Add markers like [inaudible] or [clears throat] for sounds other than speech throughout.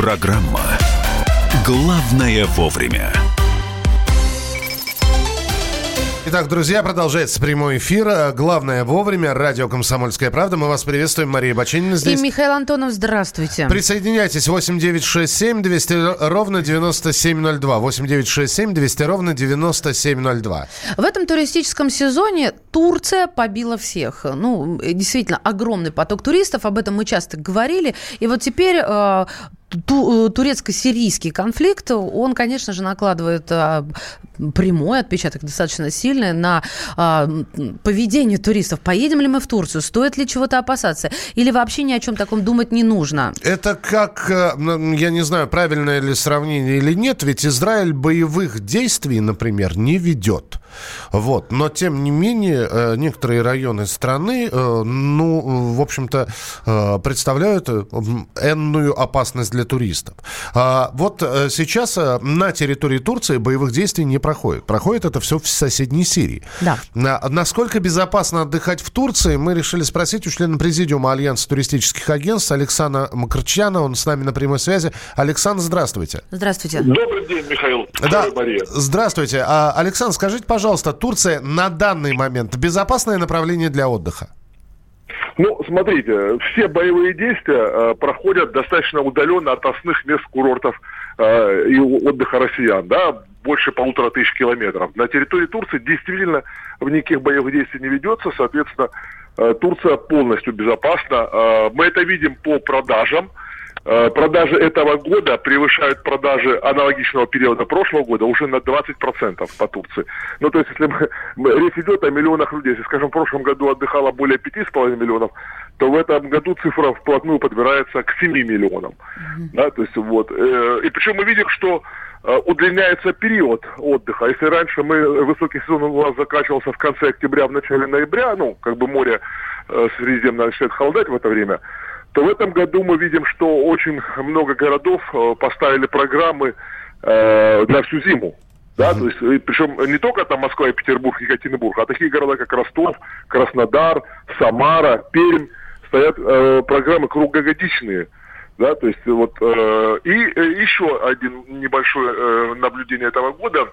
Программа «Главное вовремя». Итак, друзья, продолжается прямой эфир. Главное вовремя. Радио «Комсомольская правда». Мы вас приветствуем. Мария Бачинина здесь. И Михаил Антонов, здравствуйте. Присоединяйтесь. 8 9 6 7 200 ровно 9702. 8 9 6 7 200 ровно 9702. В этом туристическом сезоне Турция побила всех. Ну, действительно, огромный поток туристов. Об этом мы часто говорили. И вот теперь э, турецко-сирийский конфликт, он, конечно же, накладывает а, прямой отпечаток достаточно сильный на а, поведение туристов. Поедем ли мы в Турцию? Стоит ли чего-то опасаться? Или вообще ни о чем таком думать не нужно? Это как, э, я не знаю, правильное ли сравнение или нет, ведь Израиль боевых действий, например, не ведет. Вот. Но, тем не менее, э, некоторые районы страны, э, ну, в общем-то, представляют энную опасность для туристов. А вот сейчас на территории Турции боевых действий не проходит. Проходит это все в соседней Сирии. Да. Насколько безопасно отдыхать в Турции, мы решили спросить у члена президиума Альянса туристических агентств Александра Макарчана. Он с нами на прямой связи. Александр, здравствуйте. Здравствуйте. Добрый день, Михаил. Да, Мария. Здравствуйте. А, Александр, скажите, пожалуйста, Турция на данный момент безопасное направление для отдыха? Ну, смотрите, все боевые действия э, проходят достаточно удаленно от основных мест курортов э, и отдыха россиян, да, больше полутора тысяч километров. На территории Турции действительно никаких боевых действий не ведется, соответственно, э, Турция полностью безопасна. Э, мы это видим по продажам. Продажи этого года превышают продажи аналогичного периода прошлого года уже на 20% по Турции. Ну, то есть, если [laughs] мы, речь идет о миллионах людей, если, скажем, в прошлом году отдыхало более 5,5 миллионов, то в этом году цифра вплотную подбирается к 7 миллионам. Mm-hmm. Да, то есть, вот. И причем мы видим, что Э, удлиняется период отдыха. Если раньше мы высокий сезон у нас заканчивался в конце октября, в начале ноября, ну, как бы море э, Средиземное начинает холодать в это время, то в этом году мы видим, что очень много городов э, поставили программы э, для всю зиму. Да, то есть, и, причем не только там Москва и Петербург, Екатеринбург, а такие города, как Ростов, Краснодар, Самара, Пермь, стоят э, программы круглогодичные – да, то есть вот э, и э, еще один небольшое э, наблюдение этого года,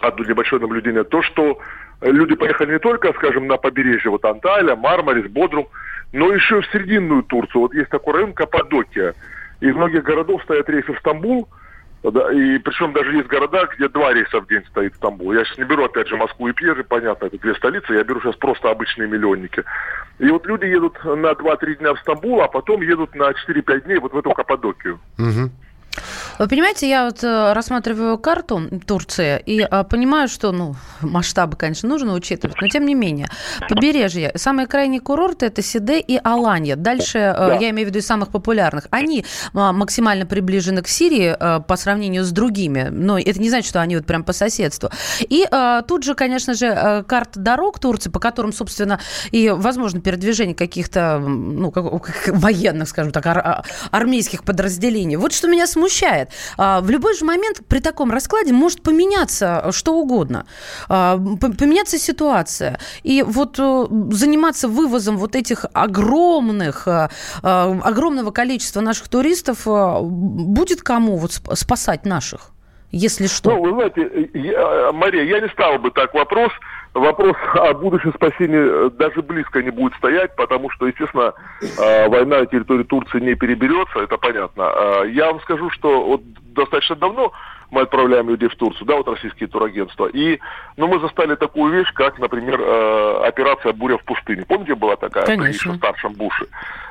одно небольшое наблюдение, то, что люди поехали не только, скажем, на побережье, вот Анталия, Мармарис, Бодрум, но еще в серединную Турцию. Вот есть такой район Каппадокия. Из многих городов стоят рейсы в Стамбул, да, и причем даже есть города, где два рейса в день стоит Стамбул. Я сейчас не беру, опять же, Москву и Пьежи, понятно, это две столицы, я беру сейчас просто обычные миллионники. И вот люди едут на 2-3 дня в Стамбул, а потом едут на 4-5 дней вот в эту Каппадокию. Угу. Вы понимаете, я вот э, рассматриваю карту Турции и а, понимаю, что, ну, масштабы, конечно, нужно учитывать, но тем не менее. Побережье. Самые крайние курорты – это Сиде и Аланья. Дальше, э, да. я имею в виду из самых популярных. Они а, максимально приближены к Сирии а, по сравнению с другими, но это не значит, что они вот прям по соседству. И а, тут же, конечно же, карта дорог Турции, по которым, собственно, и возможно передвижение каких-то, ну, военных, скажем так, ар- армейских подразделений. Вот что меня смущает смущает. А, в любой же момент при таком раскладе может поменяться что угодно. А, поменяться ситуация. И вот э, заниматься вывозом вот этих огромных, э, э, огромного количества наших туристов будет кому вот спасать наших? Если что? Ну, вы знаете, я, Мария, я не стал бы так вопрос вопрос о будущем спасении даже близко не будет стоять, потому что, естественно, а, война на территории Турции не переберется, это понятно. Я вам скажу, что вот достаточно давно мы отправляем людей в Турцию, да, вот российские турагентства. И, ну, мы застали такую вещь, как, например, э, операция «Буря в пустыне». Помните, была такая Конечно. при старшем Буше?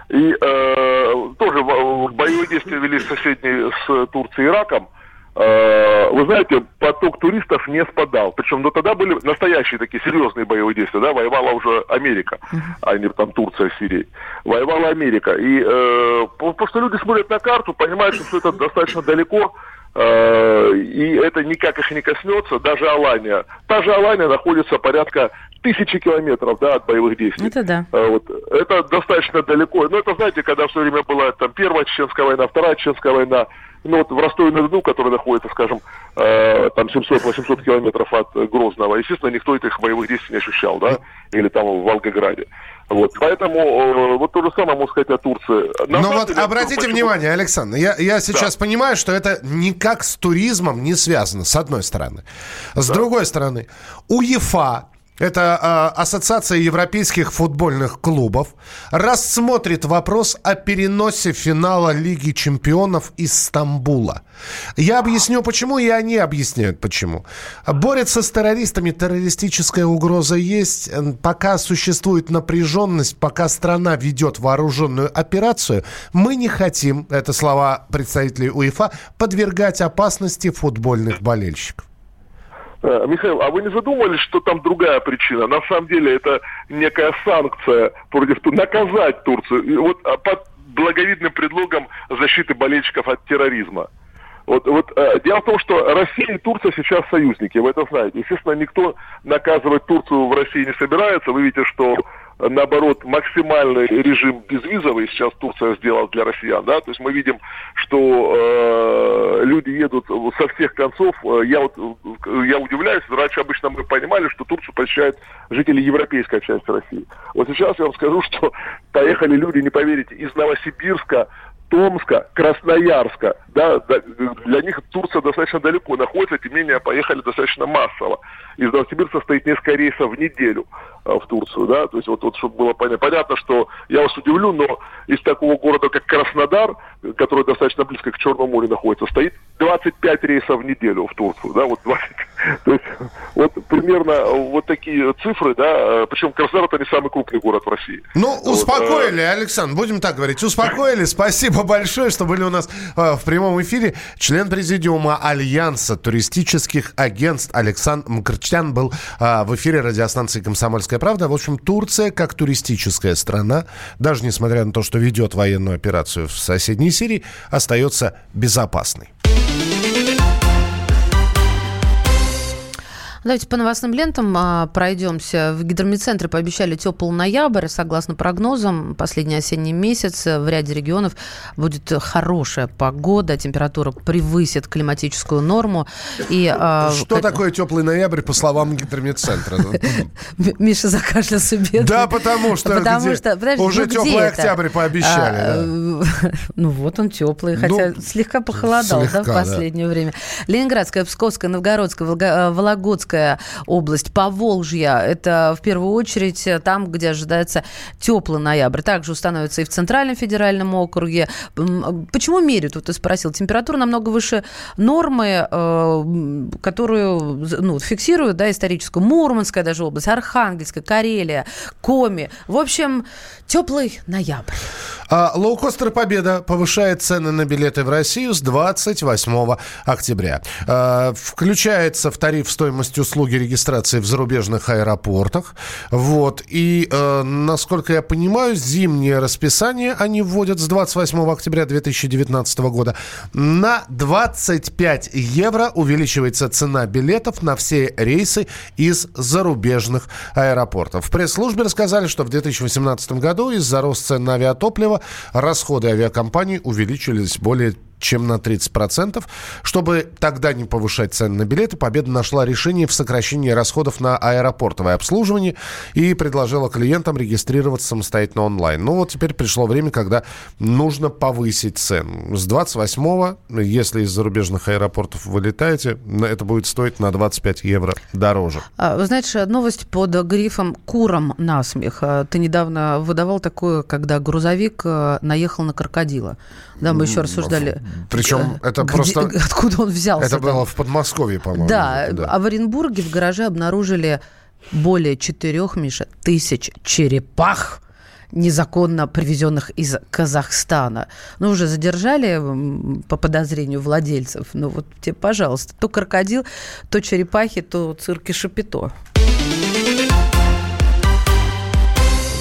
И э, тоже боевые действия вели соседние с Турцией и Ираком. Э, вы знаете, поток туристов не спадал. Причем, ну, тогда были настоящие такие серьезные боевые действия, да, воевала уже Америка, а не там Турция, Сирия. Воевала Америка. И э, потому люди смотрят на карту, понимают, что все это достаточно далеко, и это никак их не коснется, даже Алания. Та же Алания находится порядка тысячи километров да, от боевых действий. Это да. Э, вот. Это достаточно далеко. Но это, знаете, когда все время была там первая чеченская война, вторая чеченская война, Ну вот в Ростове-на-Дону, который находится, скажем, э, там 700-800 километров от Грозного, естественно, никто этих боевых действий не ощущал, да, или там в Волгограде. Вот, поэтому э, вот то же самое можно сказать о Турции. На Но вот деле, обратите почему... внимание, Александр, я, я сейчас да. понимаю, что это никак с туризмом не связано, с одной стороны. С да. другой стороны, УЕФА это э, Ассоциация европейских футбольных клубов, рассмотрит вопрос о переносе финала Лиги чемпионов из Стамбула. Я объясню почему, и они объясняют почему. Борется с террористами, террористическая угроза есть. Пока существует напряженность, пока страна ведет вооруженную операцию, мы не хотим, это слова представителей УЕФА, подвергать опасности футбольных болельщиков. Э, Михаил, а вы не задумывались, что там другая причина? На самом деле это некая санкция против наказать Турцию. Вот а, под благовидным предлогом защиты болельщиков от терроризма. Вот, вот э, дело в том, что Россия и Турция сейчас союзники, вы это знаете. Естественно, никто наказывать Турцию в России не собирается. Вы видите, что наоборот, максимальный режим безвизовый сейчас Турция сделала для россиян, да, то есть мы видим, что э, люди едут со всех концов, я вот, я удивляюсь, раньше обычно мы понимали, что Турцию посещают жители европейской части России. Вот сейчас я вам скажу, [laughs] что поехали люди, не поверите, из Новосибирска, Томска, Красноярска, да, для них Турция достаточно далеко находится, тем не менее поехали достаточно массово. Из Новосибирска стоит несколько рейсов в неделю а, в Турцию, да, то есть вот, вот чтобы было понятно. Понятно, что я вас удивлю, но из такого города, как Краснодар, который достаточно близко к Черному морю находится, стоит 25 рейсов в неделю в Турцию, да, вот 20. [laughs] То есть вот примерно вот такие цифры, да, причем Краснодар это не самый крупный город в России. Ну, успокоили, вот, Александр, будем так говорить, успокоили, спасибо большое, что были у нас в прямом эфире. Член президиума Альянса туристических агентств Александр Мкрчан был в эфире радиостанции «Комсомольская правда». В общем, Турция, как туристическая страна, даже несмотря на то, что ведет военную операцию в соседней Сирии, остается безопасной. Давайте по новостным лентам а, пройдемся. В гидромедцентре пообещали теплый ноябрь. Согласно прогнозам, последний осенний месяц в ряде регионов будет хорошая погода, температура превысит климатическую норму. И, а, Что как... такое теплый ноябрь, по словам гидромедцентра? [laughs] Миша закашлялся бедный. Да, потому что, уже ну, теплый октябрь пообещали. А, [laughs] ну вот он теплый, хотя ну, слегка похолодал в последнее время. Ленинградская, Псковская, Новгородская, Вологодская Московская область, Поволжье. Это в первую очередь там, где ожидается теплый ноябрь. Также установится и в Центральном федеральном округе. Почему меряют? Вот ты спросил. Температура намного выше нормы, э, которую ну, фиксируют, да, историческую. Мурманская даже область, Архангельская, Карелия, Коми. В общем, теплый ноябрь. А, лоукостер «Победа» повышает цены на билеты в Россию с 28 октября. А, включается в тариф стоимость услуги регистрации в зарубежных аэропортах. Вот. И, а, насколько я понимаю, зимнее расписание они вводят с 28 октября 2019 года. На 25 евро увеличивается цена билетов на все рейсы из зарубежных аэропортов. В пресс-службе рассказали, что в 2018 году из-за роста цен на авиатопливо расходы авиакомпаний увеличились более чем на 30%. Чтобы тогда не повышать цены на билеты, Победа нашла решение в сокращении расходов на аэропортовое обслуживание и предложила клиентам регистрироваться самостоятельно онлайн. Ну вот теперь пришло время, когда нужно повысить цену. С 28-го, если из зарубежных аэропортов вылетаете, это будет стоить на 25 евро дороже. А, вы знаете, новость под грифом «Куром насмех». А, ты недавно выдавал такое, когда грузовик э, наехал на крокодила. Да, мы еще рассуждали. Причем э, это где, просто... [laughs] Откуда он взялся? Это было в Подмосковье, по-моему. Да, да, а в Оренбурге в гараже обнаружили более четырех, Миша, тысяч черепах незаконно привезенных из Казахстана. Ну, уже задержали по подозрению владельцев. Ну, вот тебе, пожалуйста, то крокодил, то черепахи, то цирки Шапито.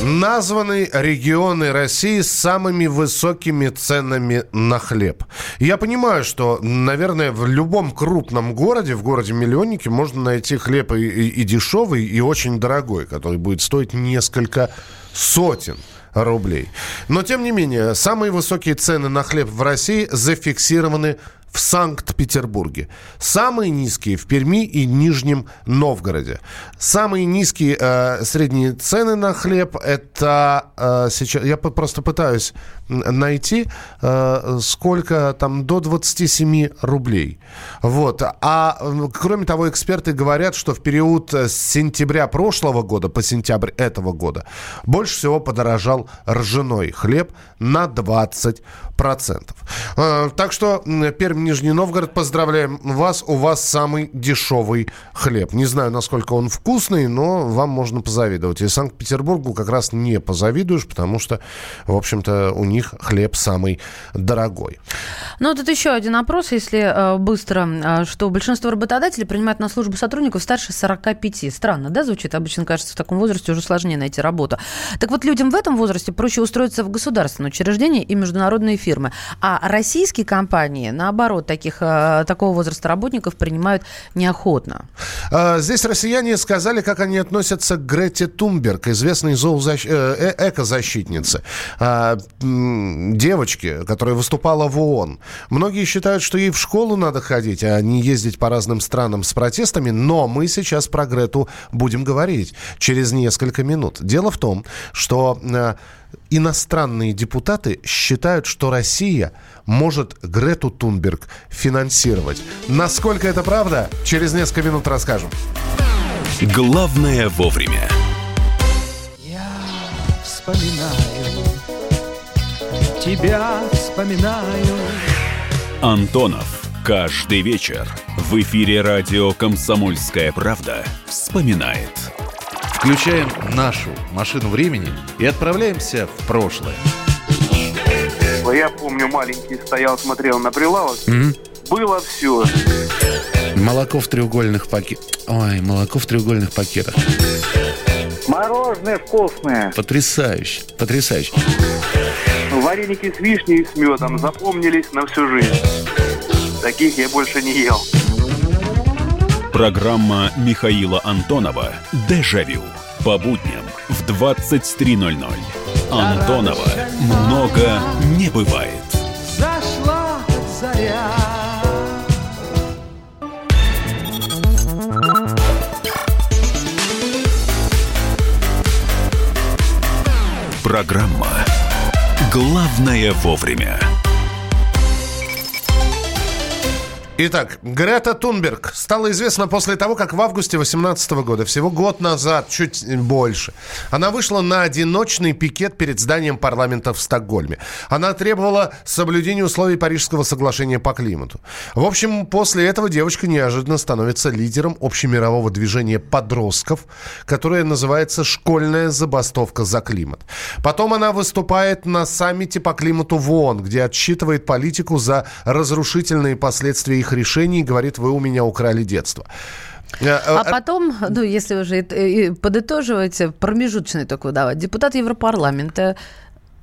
Названы регионы России с самыми высокими ценами на хлеб. Я понимаю, что, наверное, в любом крупном городе, в городе-миллионнике, можно найти хлеб и, и, и дешевый, и очень дорогой, который будет стоить несколько сотен рублей. Но, тем не менее, самые высокие цены на хлеб в России зафиксированы в Санкт-Петербурге. Самые низкие в Перми и Нижнем Новгороде. Самые низкие э, средние цены на хлеб это э, сейчас... Я просто пытаюсь найти, э, сколько там до 27 рублей. Вот. А кроме того, эксперты говорят, что в период с сентября прошлого года по сентябрь этого года больше всего подорожал ржаной хлеб на 20 процентов. Э, так что Пермь, Нижний Новгород, поздравляем вас. У вас самый дешевый хлеб. Не знаю, насколько он вкусный, но вам можно позавидовать. И Санкт-Петербургу как раз не позавидуешь, потому что, в общем-то, у них хлеб самый дорогой. Ну, тут еще один опрос, если э, быстро, э, что большинство работодателей принимают на службу сотрудников старше 45. Странно, да, звучит? Обычно кажется, в таком возрасте уже сложнее найти работу. Так вот, людям в этом возрасте проще устроиться в государственное учреждение и международные фирмы. А российские компании, наоборот, таких, э, такого возраста работников принимают неохотно. А, здесь россияне сказали, как они относятся к Грете Тумберг, известной зоозащ... Э, э, экозащитнице. А, девочке, которая выступала в ООН. Многие считают, что ей в школу надо ходить, а не ездить по разным странам с протестами, но мы сейчас про Грету будем говорить через несколько минут. Дело в том, что иностранные депутаты считают, что Россия может Грету Тунберг финансировать. Насколько это правда, через несколько минут расскажем. Главное вовремя. Я вспоминаю, тебя вспоминаю. Антонов. Каждый вечер в эфире радио «Комсомольская правда» вспоминает – Включаем нашу машину времени и отправляемся в прошлое. Помню, маленький стоял, смотрел на прилавок. Mm-hmm. Было все. Молоко в треугольных пакетах. Ой, молоко в треугольных пакетах. Мороженое вкусное. Потрясающе, потрясающе. Вареники с вишней и с медом запомнились на всю жизнь. Таких я больше не ел. Программа Михаила Антонова «Дежавю» по будням в 23.00. Антонова много не бывает. Зашла заря. Программа «Главное вовремя». Итак, Грета Тунберг стала известна после того, как в августе 2018 года, всего год назад, чуть больше, она вышла на одиночный пикет перед зданием парламента в Стокгольме. Она требовала соблюдения условий Парижского соглашения по климату. В общем, после этого девочка неожиданно становится лидером общемирового движения подростков, которое называется «Школьная забастовка за климат». Потом она выступает на саммите по климату в ООН, где отсчитывает политику за разрушительные последствия их решений, говорит, вы у меня украли детство. Э, э, а потом, ну, если уже подытоживать, промежуточный только выдавать, депутат Европарламента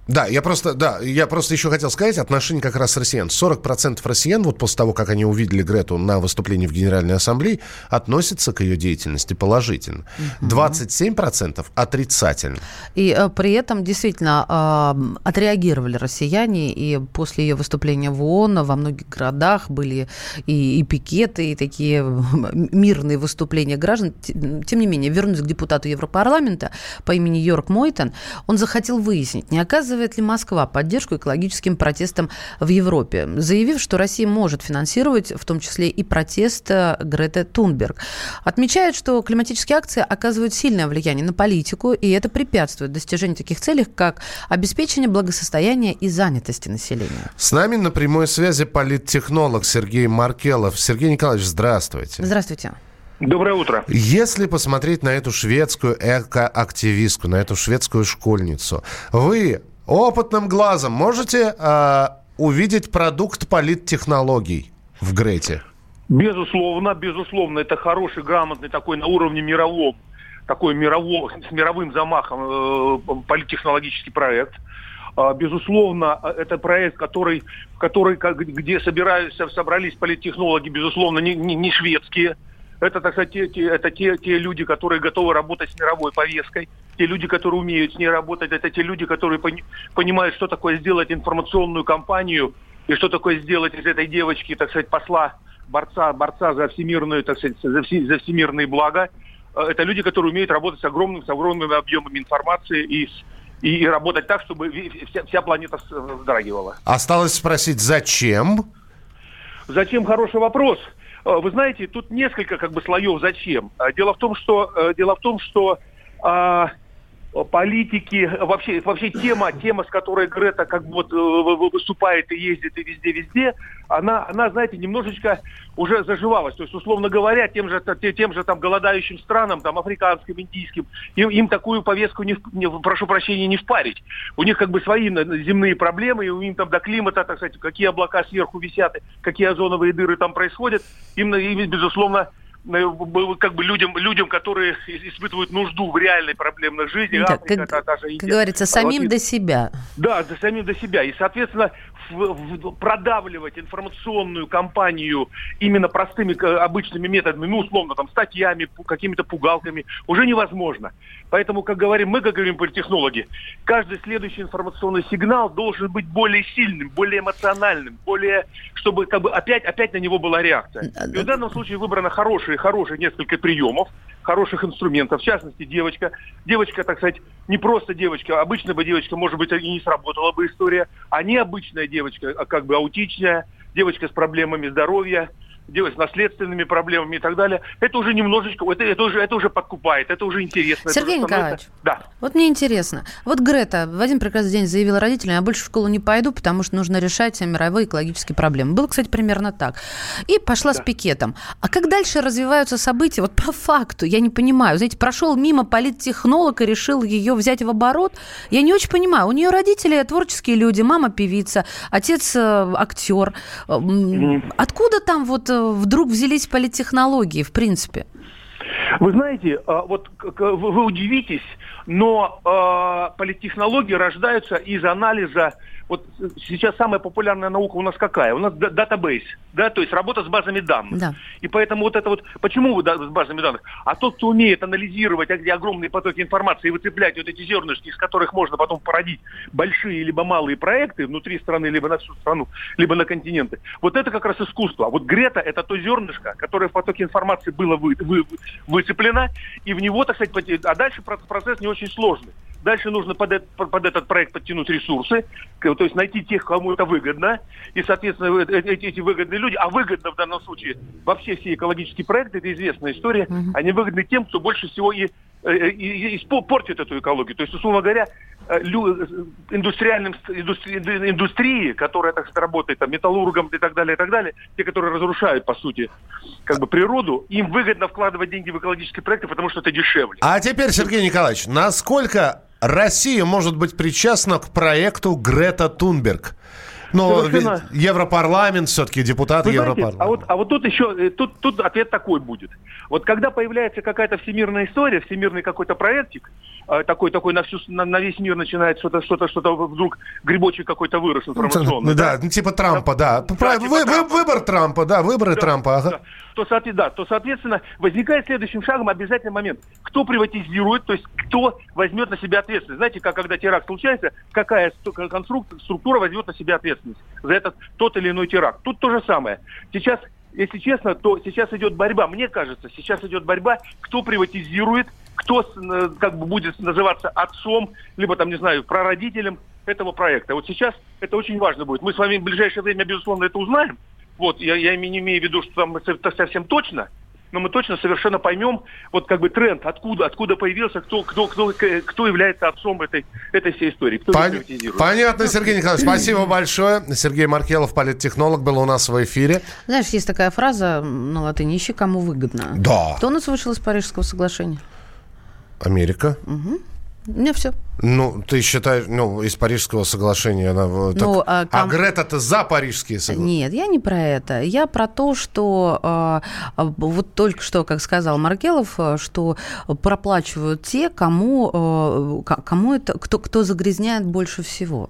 да, я просто, да, я просто еще хотел сказать отношение как раз россиян. 40% россиян, вот после того, как они увидели Грету на выступлении в Генеральной Ассамблее, относятся к ее деятельности положительно. 27% отрицательно. И э, при этом действительно э, отреагировали россияне, и после ее выступления в ООН во многих городах были и, и пикеты, и такие [laughs] мирные выступления граждан. Тем не менее, вернусь к депутату Европарламента по имени Йорк Мойтон, он захотел выяснить, не оказывается оказывает ли Москва поддержку экологическим протестам в Европе, заявив, что Россия может финансировать в том числе и протест э, Греты Тунберг. Отмечает, что климатические акции оказывают сильное влияние на политику, и это препятствует достижению таких целей, как обеспечение благосостояния и занятости населения. С нами на прямой связи политтехнолог Сергей Маркелов. Сергей Николаевич, здравствуйте. Здравствуйте. Доброе утро. Если посмотреть на эту шведскую экоактивистку, на эту шведскую школьницу, вы опытным глазом можете э, увидеть продукт политтехнологий в Грете? Безусловно, безусловно, это хороший, грамотный такой на уровне мировом, такой мирового, с мировым замахом э, политтехнологический проект. Э, безусловно, это проект, который, который где собираются, собрались политтехнологи, безусловно, не, не, не шведские, это, так сказать, те, это те, те люди, которые готовы работать с мировой повесткой, те люди, которые умеют с ней работать, это те люди, которые пони, понимают, что такое сделать информационную кампанию и что такое сделать из этой девочки, так сказать, посла, борца, борца за всемирную, так сказать, за, все, за всемирные блага. Э, Это люди, которые умеют работать с огромным, с огромными объемами информации и, с- и, и работать так, чтобы вся, вся планета вздрагивала. Осталось спросить, зачем? Зачем хороший вопрос? Э, Вы знаете, тут несколько как бы слоев зачем. Э, Дело в том, что дело в том, что а, политики вообще вообще тема тема, с которой Грета как бы вот э, вы- вы- выступает и ездит и везде везде, она она знаете немножечко уже заживалась. То есть условно говоря, тем же те- тем же там голодающим странам, там африканским, индийским, им, им такую повестку не, не- прошу прощения не впарить. У них как бы свои земные проблемы, и у них там до климата, так сказать, какие облака сверху висят, какие озоновые дыры там происходят, им, им, безусловно, э, как бы людям, людям, которые испытывают нужду в реальной проблемной жизни, Да, Африка, как, та- та же как говорится, самим Вот, до себя. да, за самим до себя. И, соответственно, в- в- продавливать информационную кампанию именно простыми обычными методами, ну, условно, там, статьями, какими-то пугалками, уже невозможно. Поэтому, как говорим мы, как говорим политтехнологи, каждый следующий информационный сигнал должен быть более сильным, более эмоциональным, более, чтобы как бы опять, опять на него была реакция. И в данном случае выбрано хорошие, хорошие несколько приемов, хороших инструментов, в частности, девочка. Девочка, так сказать, не просто девочка, обычная бы девочка, может быть, и не сработала бы история, а необычная девочка, а как бы аутичная, девочка с проблемами здоровья, девочка с наследственными проблемами и так далее. Это уже немножечко, это, это, уже, это уже подкупает, это уже интересно. это Сергей становится- Николаевич. Да. Вот мне интересно. Вот Грета в один прекрасный день заявила родителям, я больше в школу не пойду, потому что нужно решать мировые экологические проблемы. Было, кстати, примерно так. И пошла с пикетом. А как дальше развиваются события? Вот по факту, я не понимаю. Знаете, прошел мимо политтехнолог и решил ее взять в оборот. Я не очень понимаю. У нее родители творческие люди, мама певица, отец э, актер. Откуда там вот э, вдруг взялись политтехнологии, в принципе? Вы знаете, а, вот вы удивитесь, но э, политтехнологии рождаются из анализа. Вот сейчас самая популярная наука у нас какая? У нас датабейс, да, то есть работа с базами данных. Да. И поэтому вот это вот, почему вы с базами данных? А тот, кто умеет анализировать где огромные потоки информации и выцеплять вот эти зернышки, из которых можно потом породить большие либо малые проекты внутри страны, либо на всю страну, либо на континенты, вот это как раз искусство. А вот Грета это то зернышко, которое в потоке информации было вы- вы- выцеплено, и в него, так сказать, а дальше про- процесс не очень сложный. Дальше нужно под, эт- под этот проект подтянуть ресурсы, то есть найти тех, кому это выгодно, и, соответственно, э- э- эти, эти выгодные люди, а выгодно в данном случае вообще все экологические проекты, это известная история, они выгодны тем, кто больше всего и, э, и- и испо- портит эту экологию. То есть, условно говоря, индустриальным ст- индустри- инду- индустрии, которая, так сказать, работает там, металлургом и так далее, и так далее, те, которые разрушают, по сути, как бы природу, им выгодно вкладывать деньги в экологические проекты, потому что это дешевле. А теперь, Сергей Николаевич, насколько Россия может быть причастна к проекту Грета Тунберг? Ну, Совершенно. Европарламент, все-таки депутат Вы знаете, Европарламента. а вот, а вот тут еще, э, тут, тут ответ такой будет. Вот когда появляется какая-то всемирная история, всемирный какой-то проектик, э, такой, такой на, всю, на, на весь мир начинает что-то, что-то, что-то вдруг грибочек какой-то вырос информационный. Ну, да, ну, типа Трампа, да. Про- типа вы- Трампа. Выбор Трампа, да, выборы Да, Трампа. ага. да. То, да, то, соответственно, возникает следующим шагом обязательный момент. Кто приватизирует, то есть кто возьмет на себя ответственность. Знаете, как когда теракт случается, какая структура возьмет на себя ответственность за этот тот или иной теракт. Тут то же самое. Сейчас, если честно, то сейчас идет борьба. Мне кажется, сейчас идет борьба, кто приватизирует, кто э, как бы будет называться отцом, либо там, не знаю, прародителем этого проекта. Вот сейчас это очень важно будет. Мы с вами в ближайшее время, безусловно, это узнаем. Вот, я, я не имею в виду, что там это совсем точно, но мы точно совершенно поймем, вот как бы тренд, откуда, откуда появился, кто, кто, кто, кто является отцом этой, этой всей истории, кто Пон-. Понятно, Сергей Николаевич, спасибо [clears throat] большое. Сергей Маркелов, политтехнолог, был у нас в эфире. Знаешь, есть такая фраза на латыни «ищи, кому выгодно». Да. Кто у нас вышел из Парижского соглашения? Америка. У меня все. Ну, ты считаешь, ну, из Парижского соглашения она... вот так- Ну, а а ком- Грета-то за Парижские соглашения. Нет, я не про это. Я про то, что э, вот только что, как сказал Маркелов, что проплачивают те, кому, э, кому это, кто, кто загрязняет больше всего.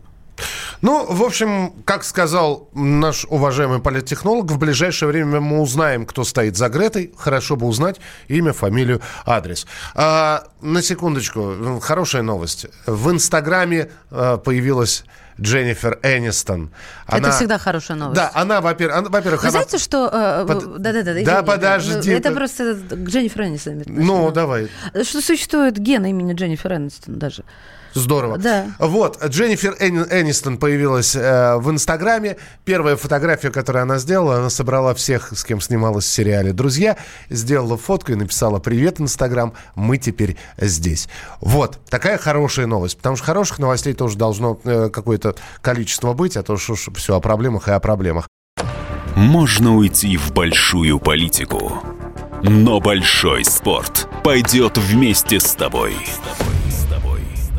Ну, в общем, как сказал наш уважаемый политтехнолог, в ближайшее время мы узнаем, кто стоит за Гретой. Хорошо бы узнать имя, фамилию, адрес. А, на секундочку, хорошая новость. В Инстаграме а, появилась Дженнифер Энистон. Это всегда хорошая новость. Да, она, во-первых... во-первых, Вы она... знаете, что... э, Под- Да-да-да. Да, извини, подожди, ну, Это просто к Дженнифер Энистон. Ну, давай. Что существует ген имени Дженнифер Энистон даже. Здорово. Да. Вот, Дженнифер Эни- Энистон появилась э, в Инстаграме. Первая фотография, которую она сделала, она собрала всех, с кем снималась в сериале «Друзья», сделала фотку и написала «Привет, Инстаграм, мы теперь здесь». Вот, такая хорошая новость, потому что хороших новостей тоже должно э, какое-то количество быть, а то что все о проблемах и о проблемах. Можно уйти в большую политику, но большой спорт пойдет вместе с тобой.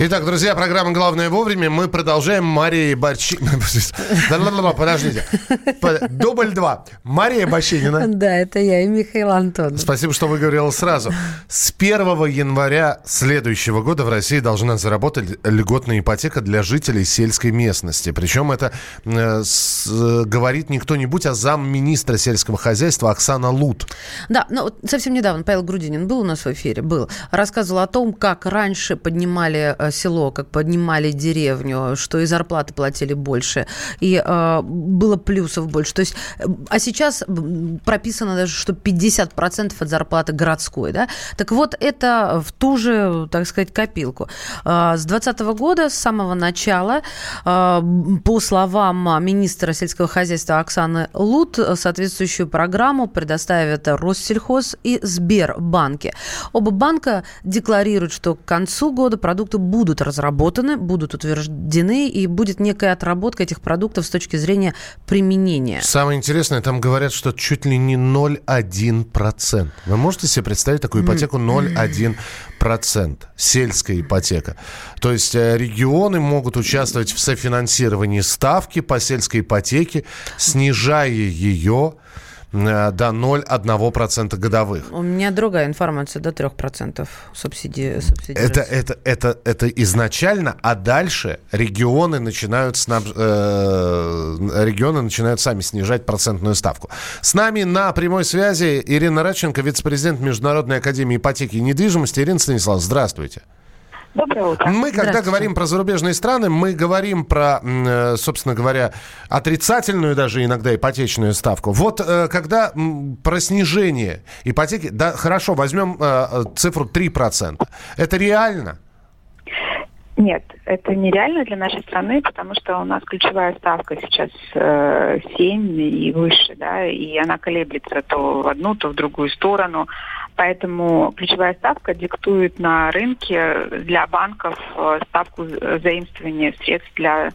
Итак, друзья, программа «Главное вовремя». Мы продолжаем. Мария Борщи... [laughs] Да-да-да, Подождите. По- Дубль два. Мария Бощинина. Да, это я и Михаил Антонов. Спасибо, что выговорила сразу. С 1 января следующего года в России должна заработать льготная ипотека для жителей сельской местности. Причем это э, с- э, говорит не кто-нибудь, а замминистра сельского хозяйства Оксана Лут. Да, ну вот совсем недавно Павел Грудинин был у нас в эфире, был, рассказывал о том, как раньше поднимали э, село, как поднимали деревню, что и зарплаты платили больше, и э, было плюсов больше. То есть, э, а сейчас прописано даже, что 50% от зарплаты городской, да? Так вот, это в ту же, так сказать, копилку. Э, С 2020 года, с самого начала, э, по словам министра сельского хозяйства Оксаны Лут, соответствующую программу предоставят Россельхоз и Сбербанки. Оба банка декларируют, что к концу года продукты будут разработаны, будут утверждены, и будет некая отработка этих продуктов с точки зрения применения. Самое интересное, там говорят, что чуть ли не 0,1%. Вы можете себе представить такую ипотеку 0,1%? Сельская ипотека. То есть э, регионы могут участвовать в софинансировании ставки по сельской ипотеке, снижая ее до 0,1% годовых. У меня другая информация, до 3% субсидии. субсидии Это, это, это, это изначально, а дальше регионы начинают, снаб- э, регионы начинают сами снижать процентную ставку. С нами на прямой связи Ирина Радченко, вице-президент Международной академии ипотеки и недвижимости. Ирина Станислав, здравствуйте. Доброе утро. Мы, когда говорим про зарубежные страны, мы говорим про, э, собственно говоря, отрицательную даже иногда ипотечную ставку. Вот э, когда про снижение ипотеки, да, хорошо, возьмем э, цифру 3%. Это реально? Нет, это нереально для нашей страны, потому что у нас ключевая ставка сейчас э, 7 и выше, да, и она колеблется то в одну, то в другую сторону. Поэтому ключевая ставка диктует на рынке для банков э, ставку за- заимствования средств для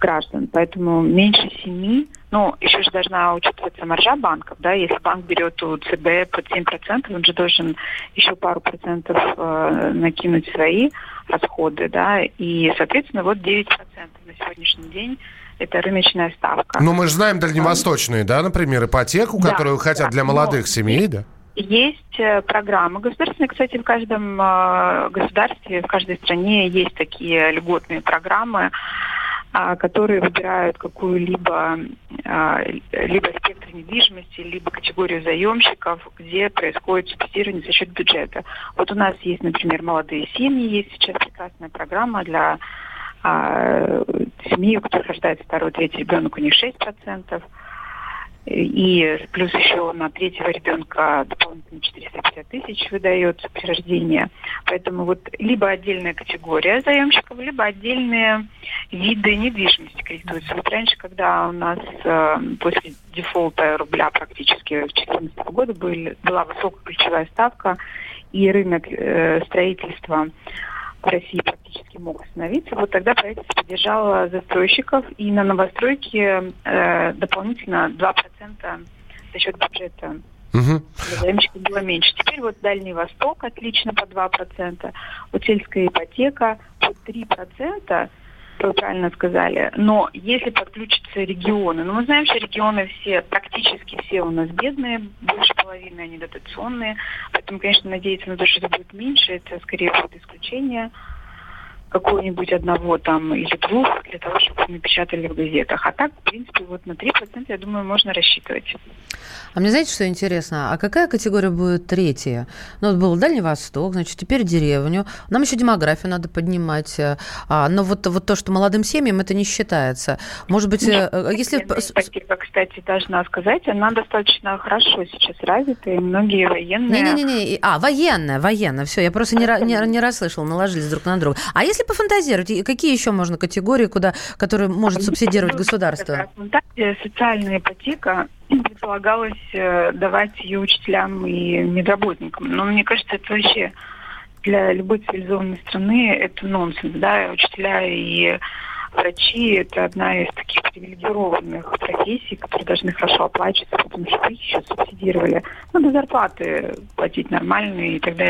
граждан. Поэтому меньше 7, ну, еще же должна учитываться маржа банков, да, если банк берет у ЦБ под 7%, он же должен еще пару процентов э, накинуть свои расходы, да, и, соответственно, вот 9% на сегодняшний день это рыночная ставка. Ну, мы же знаем дальневосточные, да, например, ипотеку, Да, которую хотят да, для но- молодых семей, да? Есть э, программы государственные, кстати, в каждом э, государстве, в каждой стране есть такие льготные программы, а, которые выбирают какую-либо а, либо спектр недвижимости, либо категорию заемщиков, где происходит субсидирование за счет бюджета. Вот у нас есть, например, молодые семьи, есть сейчас прекрасная программа для а, семьи, у которых рождается второй, третий ребенок, у них 6%. И плюс еще на третьего ребенка дополнительно 450 тысяч выдается при рождении. Поэтому вот либо отдельная категория заемщиков, либо отдельные виды недвижимости кредитуются. Вот раньше, когда у нас э, после дефолта рубля практически 2014 года были, была высокая ключевая ставка, и рынок э, строительства в России практически мог остановиться. Вот тогда правительство поддержало застройщиков, и на новостройки э, дополнительно 2% за счет бюджета Мгм. заемщиков было меньше. Теперь вот Дальний Восток отлично по 2%, вот сельская ипотека по 3%, вы правильно сказали. Но если подключатся регионы, ну мы знаем, что регионы все, практически все у нас бедные, больше половины они дотационные, поэтому, конечно, надеяться на то, что это будет меньше, это скорее будет исключение какого-нибудь одного там или двух для того, чтобы напечатали в газетах. А так, в принципе, вот на 3%, я думаю, можно рассчитывать. А мне знаете, что интересно? А какая категория будет третья? Ну, вот был Дальний Восток, значит, теперь деревню. Нам еще демографию надо поднимать. А, но вот, вот то, что молодым семьям, это не считается. Может быть, э, э, если... Ипотека, кстати, должна сказать, она достаточно хорошо сейчас развита, и многие военные... Не-не-не, а, военная, военная, все, я просто не, не, не расслышала, наложились друг на друга. А если пофантазировать, и какие еще можно категории, куда, которые может субсидировать государство? Раз фантазия, социальная ипотека [clears throat] предполагалось э, давать ее учителям и медработникам. Но мне кажется, это вообще для любой цивилизованной страны это нонсенс. Да? Учителя и врачи – это одна из таких привилегированных профессий, которые должны хорошо оплачиваться, потому что их еще субсидировали. Надо зарплаты платить нормальные, и тогда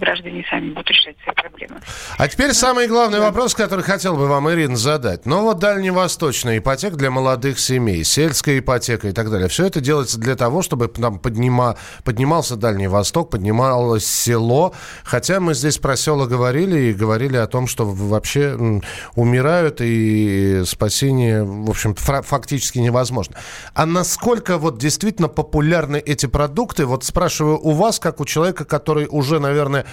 граждане сами будут решать свои проблемы. А теперь самый главный вопрос, который хотел бы вам, Ирина, задать. Ну вот дальневосточная ипотека для молодых семей, сельская ипотека и так далее. Все это делается для того, чтобы там поднима, поднимался Дальний Восток, поднималось село. Хотя мы здесь про села говорили и говорили о том, что вообще умирают и спасение, в общем, фактически невозможно. А насколько вот действительно популярны эти продукты? Вот спрашиваю у вас, как у человека, который уже, наверное,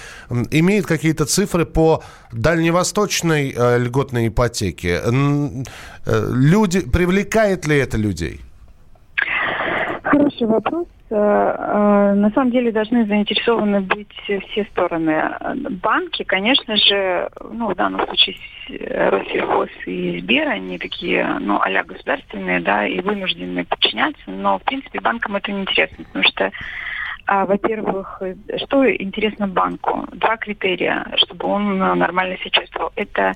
имеет какие-то цифры по дальневосточной э, льготной ипотеке. Э, Люди, привлекает ли это людей? Хороший вопрос. Э, э, На самом деле должны заинтересованы быть все стороны. Банки, конечно же, ну, в данном случае с- Россельхоз и Сбер, они такие, ну, а государственные, да, и вынуждены подчиняться, но, в принципе, банкам это не интересно, потому что а, во-первых, э, что интересно банку? Два критерия, чтобы он э, нормально себя чувствовал. Это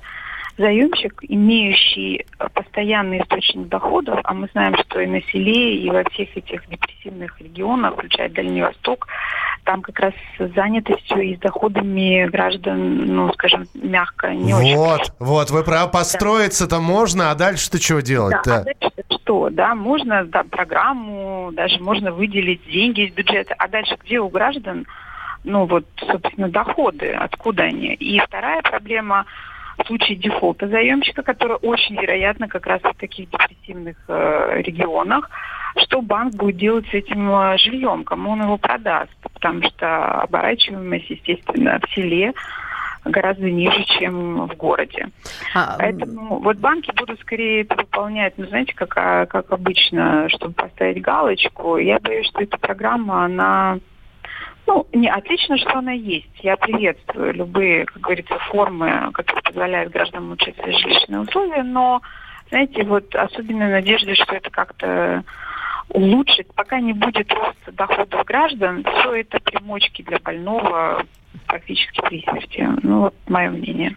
заемщик, имеющий э, постоянный источник доходов, а мы знаем, что и на селе, и во всех этих депрессивных регионах, включая Дальний Восток, там как раз занятостью и с доходами граждан, ну, скажем, мягко, не очень. Вот, вот, вы прав, построиться-то можно, а дальше-то что делать? Да, а дальше что, да, можно да, программу, даже можно выделить деньги из бюджета, а дальше где у граждан, ну вот, собственно, доходы, откуда они? И вторая проблема в случае дефолта заемщика, который очень вероятно как раз в таких депрессивных э, регионах, что банк будет делать с этим э, жильем, кому он его продаст, потому что оборачиваемость, естественно, в селе гораздо ниже, чем в городе. А, Поэтому вот банки будут скорее это выполнять, ну, знаете, как, а, как обычно, чтобы поставить галочку. Я боюсь, что эта программа, она... Ну, не отлично, что она есть. Я приветствую любые, как говорится, формы, которые позволяют гражданам улучшать свои жилищные условия, но, знаете, вот особенно надежды, что это как-то улучшит, пока не будет роста доходов граждан, все это примочки для больного практически при смерти. Ну, вот мое мнение.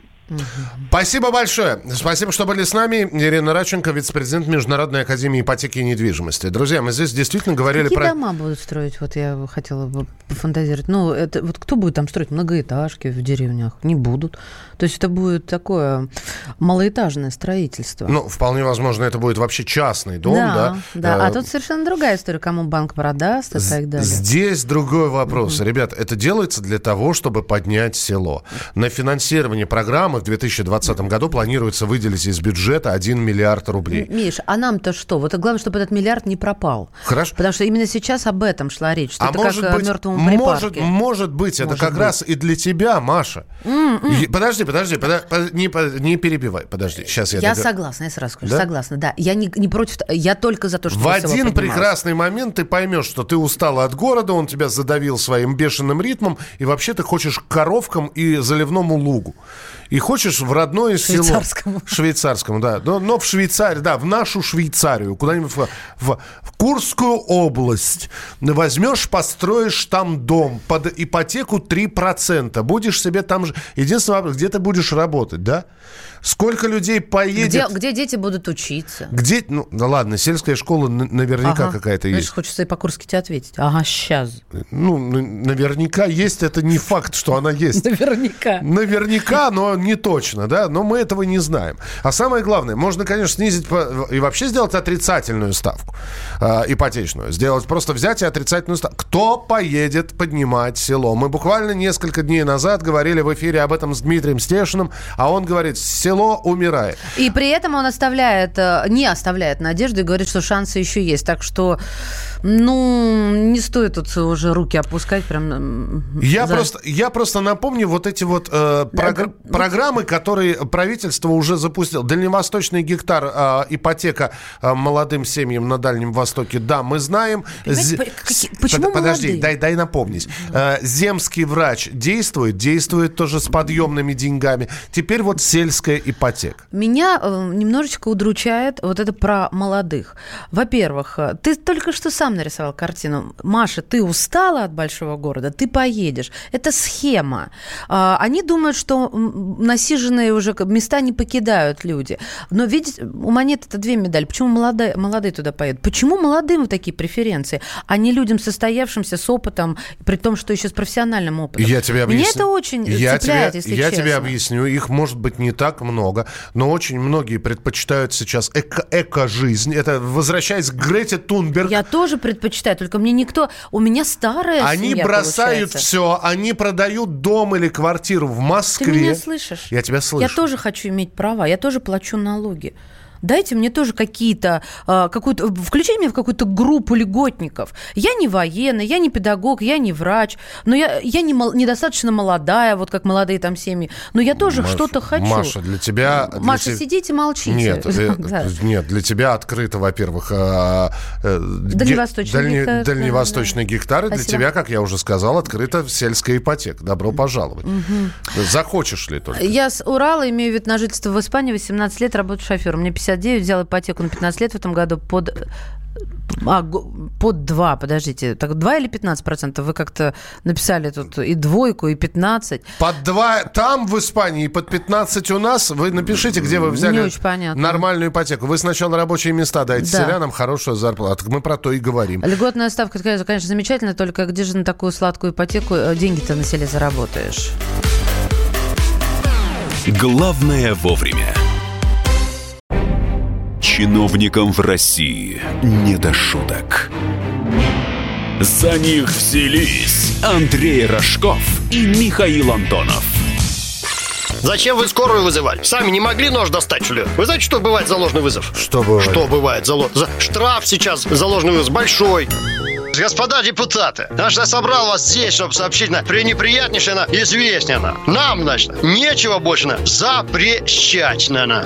Спасибо большое. Спасибо, что были с нами. Ирина Раченко, вице-президент Международной академии ипотеки и недвижимости. Друзья, мы здесь действительно говорили Какие про... дома будут строить? Вот я хотела бы пофантазировать. Ну, это вот кто будет там строить многоэтажки в деревнях? Не будут. То есть это будет такое малоэтажное строительство. Ну, вполне возможно, это будет вообще частный дом, да? да, да. А Э, тут совершенно другая история, кому банк продаст и так далее. Здесь другой вопрос. Ребят, это делается для того, чтобы поднять село. На финансирование программы в 2020 году планируется выделить из бюджета 1 миллиард рублей. Миш, а нам-то что? Вот главное, чтобы этот миллиард не пропал. Хорошо. Потому что именно сейчас об этом шла речь. Что А это может как быть, мертвому может, припарке. может быть, это Может как быть. раз и для тебя, Маша. Е- Подожди, подожди, подо- под- не, не перебивай, подожди, сейчас я... Я догад- согласна, я сразу скажу, Да? согласна, да. Я не, не против, я только за то, что В один прекрасный момент ты поймешь, что ты устала от города, он тебя задавил своим бешеным ритмом, и вообще ты хочешь к коровкам и заливному лугу. И хочешь в родное село... Швейцарскому. Швейцарскому, да. Но, но в Швейцарию, да, в нашу Швейцарию, куда-нибудь в, в- в Курскую область. Возьмешь, построишь там дом под ипотеку 3%. Будешь себе там же... Единственный вопрос, где ты будешь работать, да? Сколько людей поедет... Где, где дети будут учиться? Где, ну, да ладно, сельская школа наверняка Ага. какая-то Знаешь, есть. хочется и по-курски тебе ответить. Ага, сейчас. Ну, наверняка есть, это не факт, что она есть. Наверняка. Наверняка, но не точно, да, но мы этого не знаем. А самое главное, можно, конечно, снизить и вообще сделать отрицательную ставку э, ипотечную. Сделать просто взять и отрицательную ставку. Кто поедет поднимать село? Мы буквально несколько дней назад говорили в эфире об этом с Дмитрием Стешиным, а он говорит, село умирает. И при этом он оставляет, э, не оставляет надежду и говорит, что шансы еще есть. Так что, ну, не стоит тут уже руки опускать прям. Я за- просто, я просто напомню вот эти вот э, прогр- вот- программы, которые правительство уже запустило. Дальневосточный гектар, э, ипотека э, молодым семьям на Дальнем Востоке, да, мы знаем. Какие- почему Под- Подожди, молодые? дай, дай напомнить. Э, земский врач действует, действует тоже с подъемными деньгами. Теперь вот сельская ипотека. Меня э, немножечко удручает вот это про молодых. Во-первых, э, ты только что сам нарисовал картину. Маша, ты устала от большого города, ты поедешь. Это схема. А, Они думают, что насиженные уже места не покидают люди. Но видите, у монеты это две медали. Почему молодые, молодые туда поедут? Почему молодым вот такие преференции, а не людям состоявшимся, с опытом, при том, что еще с профессиональным опытом? Я тебе объясню. Меня это очень я цепляет, тебе, если Я честно. тебе объясню. Их может быть не так много, но очень многие предпочитают сейчас эко- эко-жизнь. Это возвращаясь к Грете Тунберг. Я тоже предпочитаю, только мне никто... У меня старая Они семья, бросают получается. все, они продают дом или квартиру в Ты Москве. меня слышишь? Я тебя слышу. Я тоже хочу иметь права, я тоже плачу налоги. Дайте мне тоже какие-то, а, какую-то, включите меня в какую-то группу льготников. Я не военный, я не педагог, я не врач, но я, я не недостаточно молодая, вот как молодые там семьи, но я тоже Маша, что-то хочу. Маша, для тебя... для Маша, те- сидите, молчите. Нет, э, [laughs] Да. нет, для тебя открыто, во-первых, э, э, Дальневосточный ге- гектар, да, дальневосточный гектар, и для тебя, как я уже сказал, открыта сельская ипотека. Добро пожаловать. Захочешь ли только? Я с Урала, имею вид на жительство в Испании, 18 лет, работаю шофером. Мне 59, взял ипотеку на 15 лет в этом году под... А, под 2, подождите. Так 2 или 15 процентов? Вы как-то написали тут и двойку, и 15. Под два там в Испании и под 15 у нас. Вы напишите, где вы взяли Не очень понятно. нормальную ипотеку. Вы сначала рабочие места дайте Да. селянам, хорошую зарплату. Мы про то и говорим. Льготная ставка, конечно, замечательно, только где же на такую сладкую ипотеку э, деньги-то на селе заработаешь? Главное вовремя. Чиновникам в России не до шуток. За них взялись Андрей Рожков и Михаил Антонов. Зачем вы скорую вызывали? Сами не могли нож достать, что ли? Вы знаете, что бывает за ложный вызов? Что бывает? Что бывает за, ло- за- Штраф сейчас за ложный вызов большой. Господа депутаты, значит, я собрал вас здесь, чтобы сообщить на пренеприятнейшее на известное на. Нам, значит, нечего больше на запрещать на.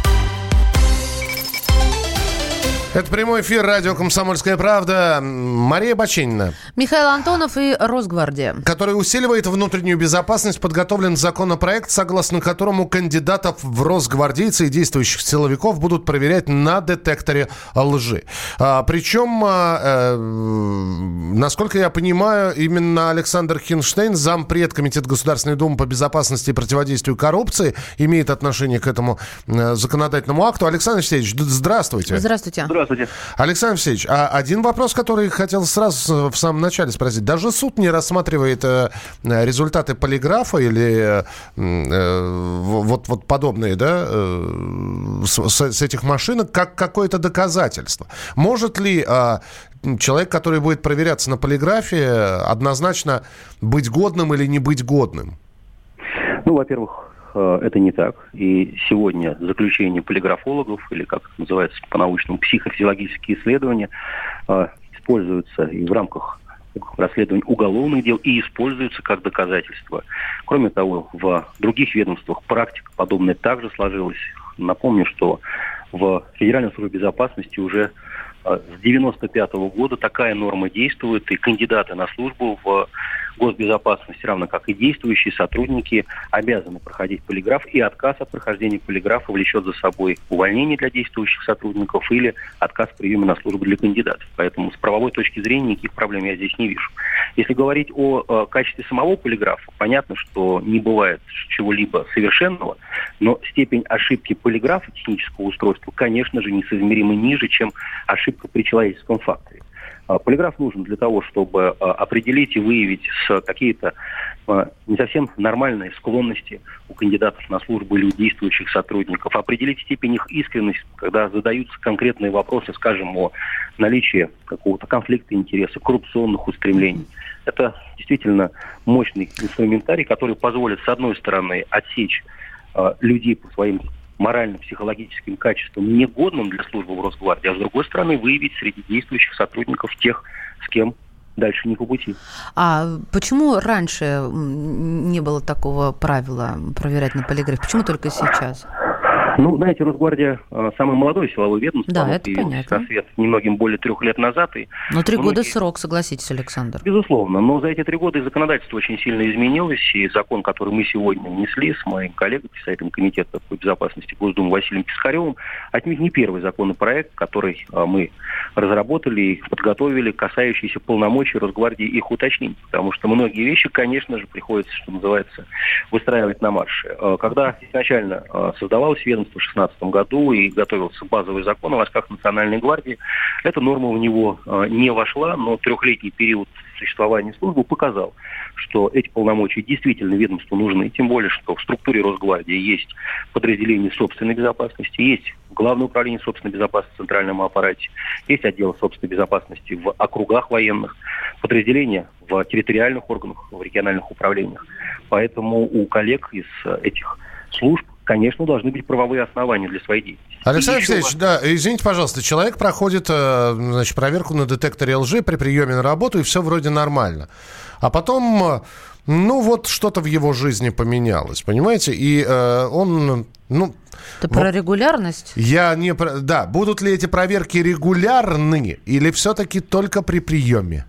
Это прямой эфир радио «Комсомольская правда». Мария Баченина. Михаил Антонов и Росгвардия. который усиливает внутреннюю безопасность, подготовлен законопроект, согласно которому кандидатов в росгвардейцы и действующих силовиков будут проверять на детекторе лжи. А, причем, а, э, насколько я понимаю, именно Александр Хинштейн, зампред Комитета Государственной Думы по безопасности и противодействию коррупции, имеет отношение к этому э, законодательному акту. Александр Алексеевич, здравствуйте. Здравствуйте. Здравствуйте. Александр Алексеевич, а один вопрос, который хотел сразу в самом начале спросить. Даже суд не рассматривает э, э, результаты полиграфа или э, вот, вот подобные да, э, с, с- этих машинок как какое-то доказательство. Может ли а, человек, который будет проверяться на полиграфе, однозначно быть годным или не быть годным? Ну, во-первых, это не так. И сегодня заключение полиграфологов, или как это называется по-научному, психофизиологические исследования, э, используются и в рамках расследования уголовных дел и используются как доказательство. Кроме того, в других ведомствах практика подобная также сложилась. Напомню, что в Федеральной службе безопасности уже э, с 95 года такая норма действует, и кандидаты на службу в госбезопасности, равно как и действующие сотрудники, обязаны проходить полиграф, и отказ от прохождения полиграфа влечет за собой увольнение для действующих сотрудников или отказ в приеме на службу для кандидатов. Поэтому с правовой точки зрения никаких проблем я здесь не вижу. Если говорить о э, качестве самого полиграфа, понятно, что не бывает чего-либо совершенного, но степень ошибки полиграфа технического устройства, конечно же, несоизмеримо ниже, чем ошибка при человеческом факторе. А, Полиграф нужен для того, чтобы а, определить и выявить какие-то а, не совсем нормальные склонности у кандидатов на службу или у действующих сотрудников, определить степень их искренности, когда задаются конкретные вопросы, скажем, о наличии какого-то конфликта интереса, коррупционных устремлений. Это действительно мощный инструментарий, который позволит, с одной стороны, отсечь людей по своим морально-психологическим качествам, негодным для службы в Росгвардии, а с другой стороны выявить среди действующих сотрудников тех, с кем дальше не по пути. А почему раньше не было такого правила проверять на полиграфе? Почему только сейчас? Ну, знаете, Росгвардия э, самое молодое силовое ведомство. Да, это понятно. на свет немногим более трех лет назад. И Но три года многие- срок, согласитесь, Александр. Безусловно, но за эти три года и законодательство очень сильно изменилось, и закон, который мы сегодня внесли с моим коллегой, председателем комитета по безопасности Госдумы Василием Пискаревым, отнюдь не первый законопроект, который а, мы разработали и подготовили, касающийся полномочий Росгвардии их уточнить, потому что многие вещи, конечно же, приходится, что называется, выстраивать на марше. А, Когда изначально а, создавалось ведомство в 2016 году и готовился базовый закон о войсках Национальной гвардии, эта норма в него а, не вошла, но трехлетний период существования службы показал, что эти полномочия действительно ведомству нужны, тем более, что в структуре Росгвардии есть подразделение собственной безопасности, есть Главное управление собственной безопасности в центральном аппарате, есть отдел собственной безопасности в округах военных, подразделения в территориальных органах, в региональных управлениях. Поэтому у коллег из этих служб, конечно, должны быть правовые основания для своей деятельности. Александр Алексеевич, да, извините, пожалуйста, человек проходит э, значит, проверку на детекторе лжи при приеме на работу, и все вроде нормально. А потом, э, ну вот что-то в его жизни поменялось, понимаете? И э, он, ну... Ты про регулярность? Я не... про- Да, будут ли эти проверки регулярны или все-таки только при приеме?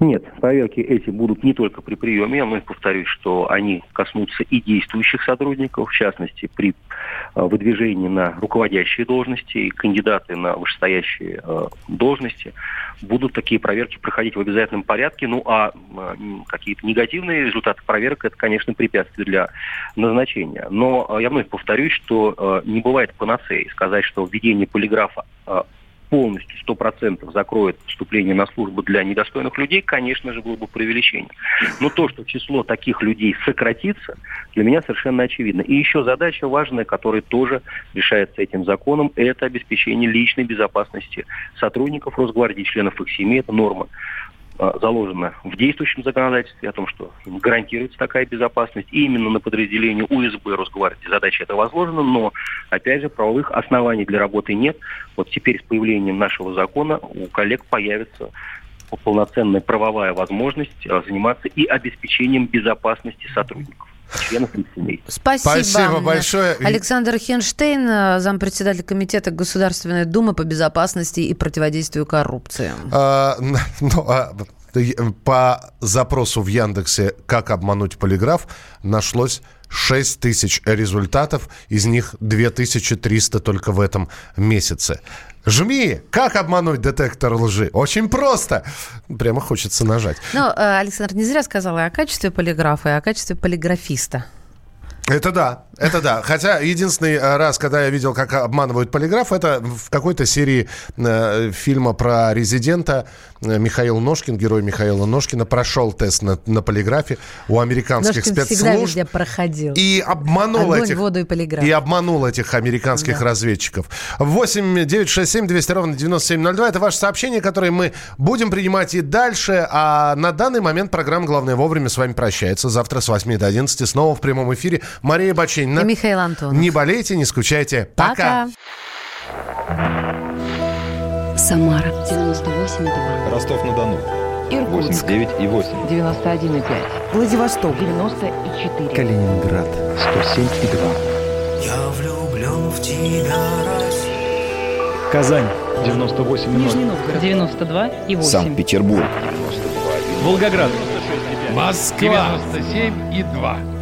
Нет, проверки эти будут не только при приеме, я вновь повторюсь, что они коснутся и действующих сотрудников, в частности, при э, выдвижении на руководящие должности, и кандидаты на вышестоящие э, должности будут такие проверки проходить в обязательном порядке. Ну а э, какие-то негативные результаты проверок, это, конечно, препятствие для назначения. Но я вновь повторюсь, что не бывает панацеи сказать, что введение полиграфа полностью, сто процентов закроет вступление на службу для недостойных людей, конечно же, было бы преувеличение. Но то, что число таких людей сократится, для меня совершенно очевидно. И еще задача важная, которая тоже решается этим законом, это обеспечение личной безопасности сотрудников Росгвардии, членов их семьи. Это норма э, заложена в действующем законодательстве о том, что гарантируется такая безопасность. И именно на подразделение УСБ Росгвардии задача эта возложена, но, опять же, правовых оснований для работы нет. Вот теперь с появлением нашего закона у коллег появится полноценная правовая возможность э, заниматься и обеспечением безопасности сотрудников членов их семей. Спасибо. Спасибо большое. Александр Хенштейн, э, зампредседатель Комитета Государственной Думы по безопасности и противодействию коррупции. А, ну, а, э, по запросу в Яндексе «Как обмануть полиграф» нашлось 6 тысяч результатов, из них 2300 только в этом месяце. Жми! Как обмануть детектор лжи? Очень просто. Прямо хочется нажать. Ну, Александр не зря сказал и о качестве полиграфа, и о качестве полиграфиста. Это да, Это да. Хотя единственный э, раз, когда я видел, как обманывают полиграф, это в какой-то серии э, фильма про резидента э, Михаил Ножкин, герой Михаила Ножкина, прошел тест на, на полиграфе у американских Ножкин всегда спецслужб. везде проходил. И обманул Огонь, этих... воду и полиграф. И обманул этих американских Да. разведчиков. 8 967 200 ровно 9702. Это ваше сообщение, которое мы будем принимать и дальше. А на данный момент программа «Главное вовремя» с вами прощается. Завтра с 8 до 11 снова в прямом эфире. Мария Баченина. И Михаил Антонов. Не болейте, не скучайте. Пока. Самара 98,2. Ростов-на-Дону. Иркутск 89,8. 91,5. Владивосток 94. Калининград. 107,2. Я влюблен в тебя, Россия. Казань. 98,0. Нижний Новгород 92,8. Санкт-Петербург. Волгоград. Москва. 97,2.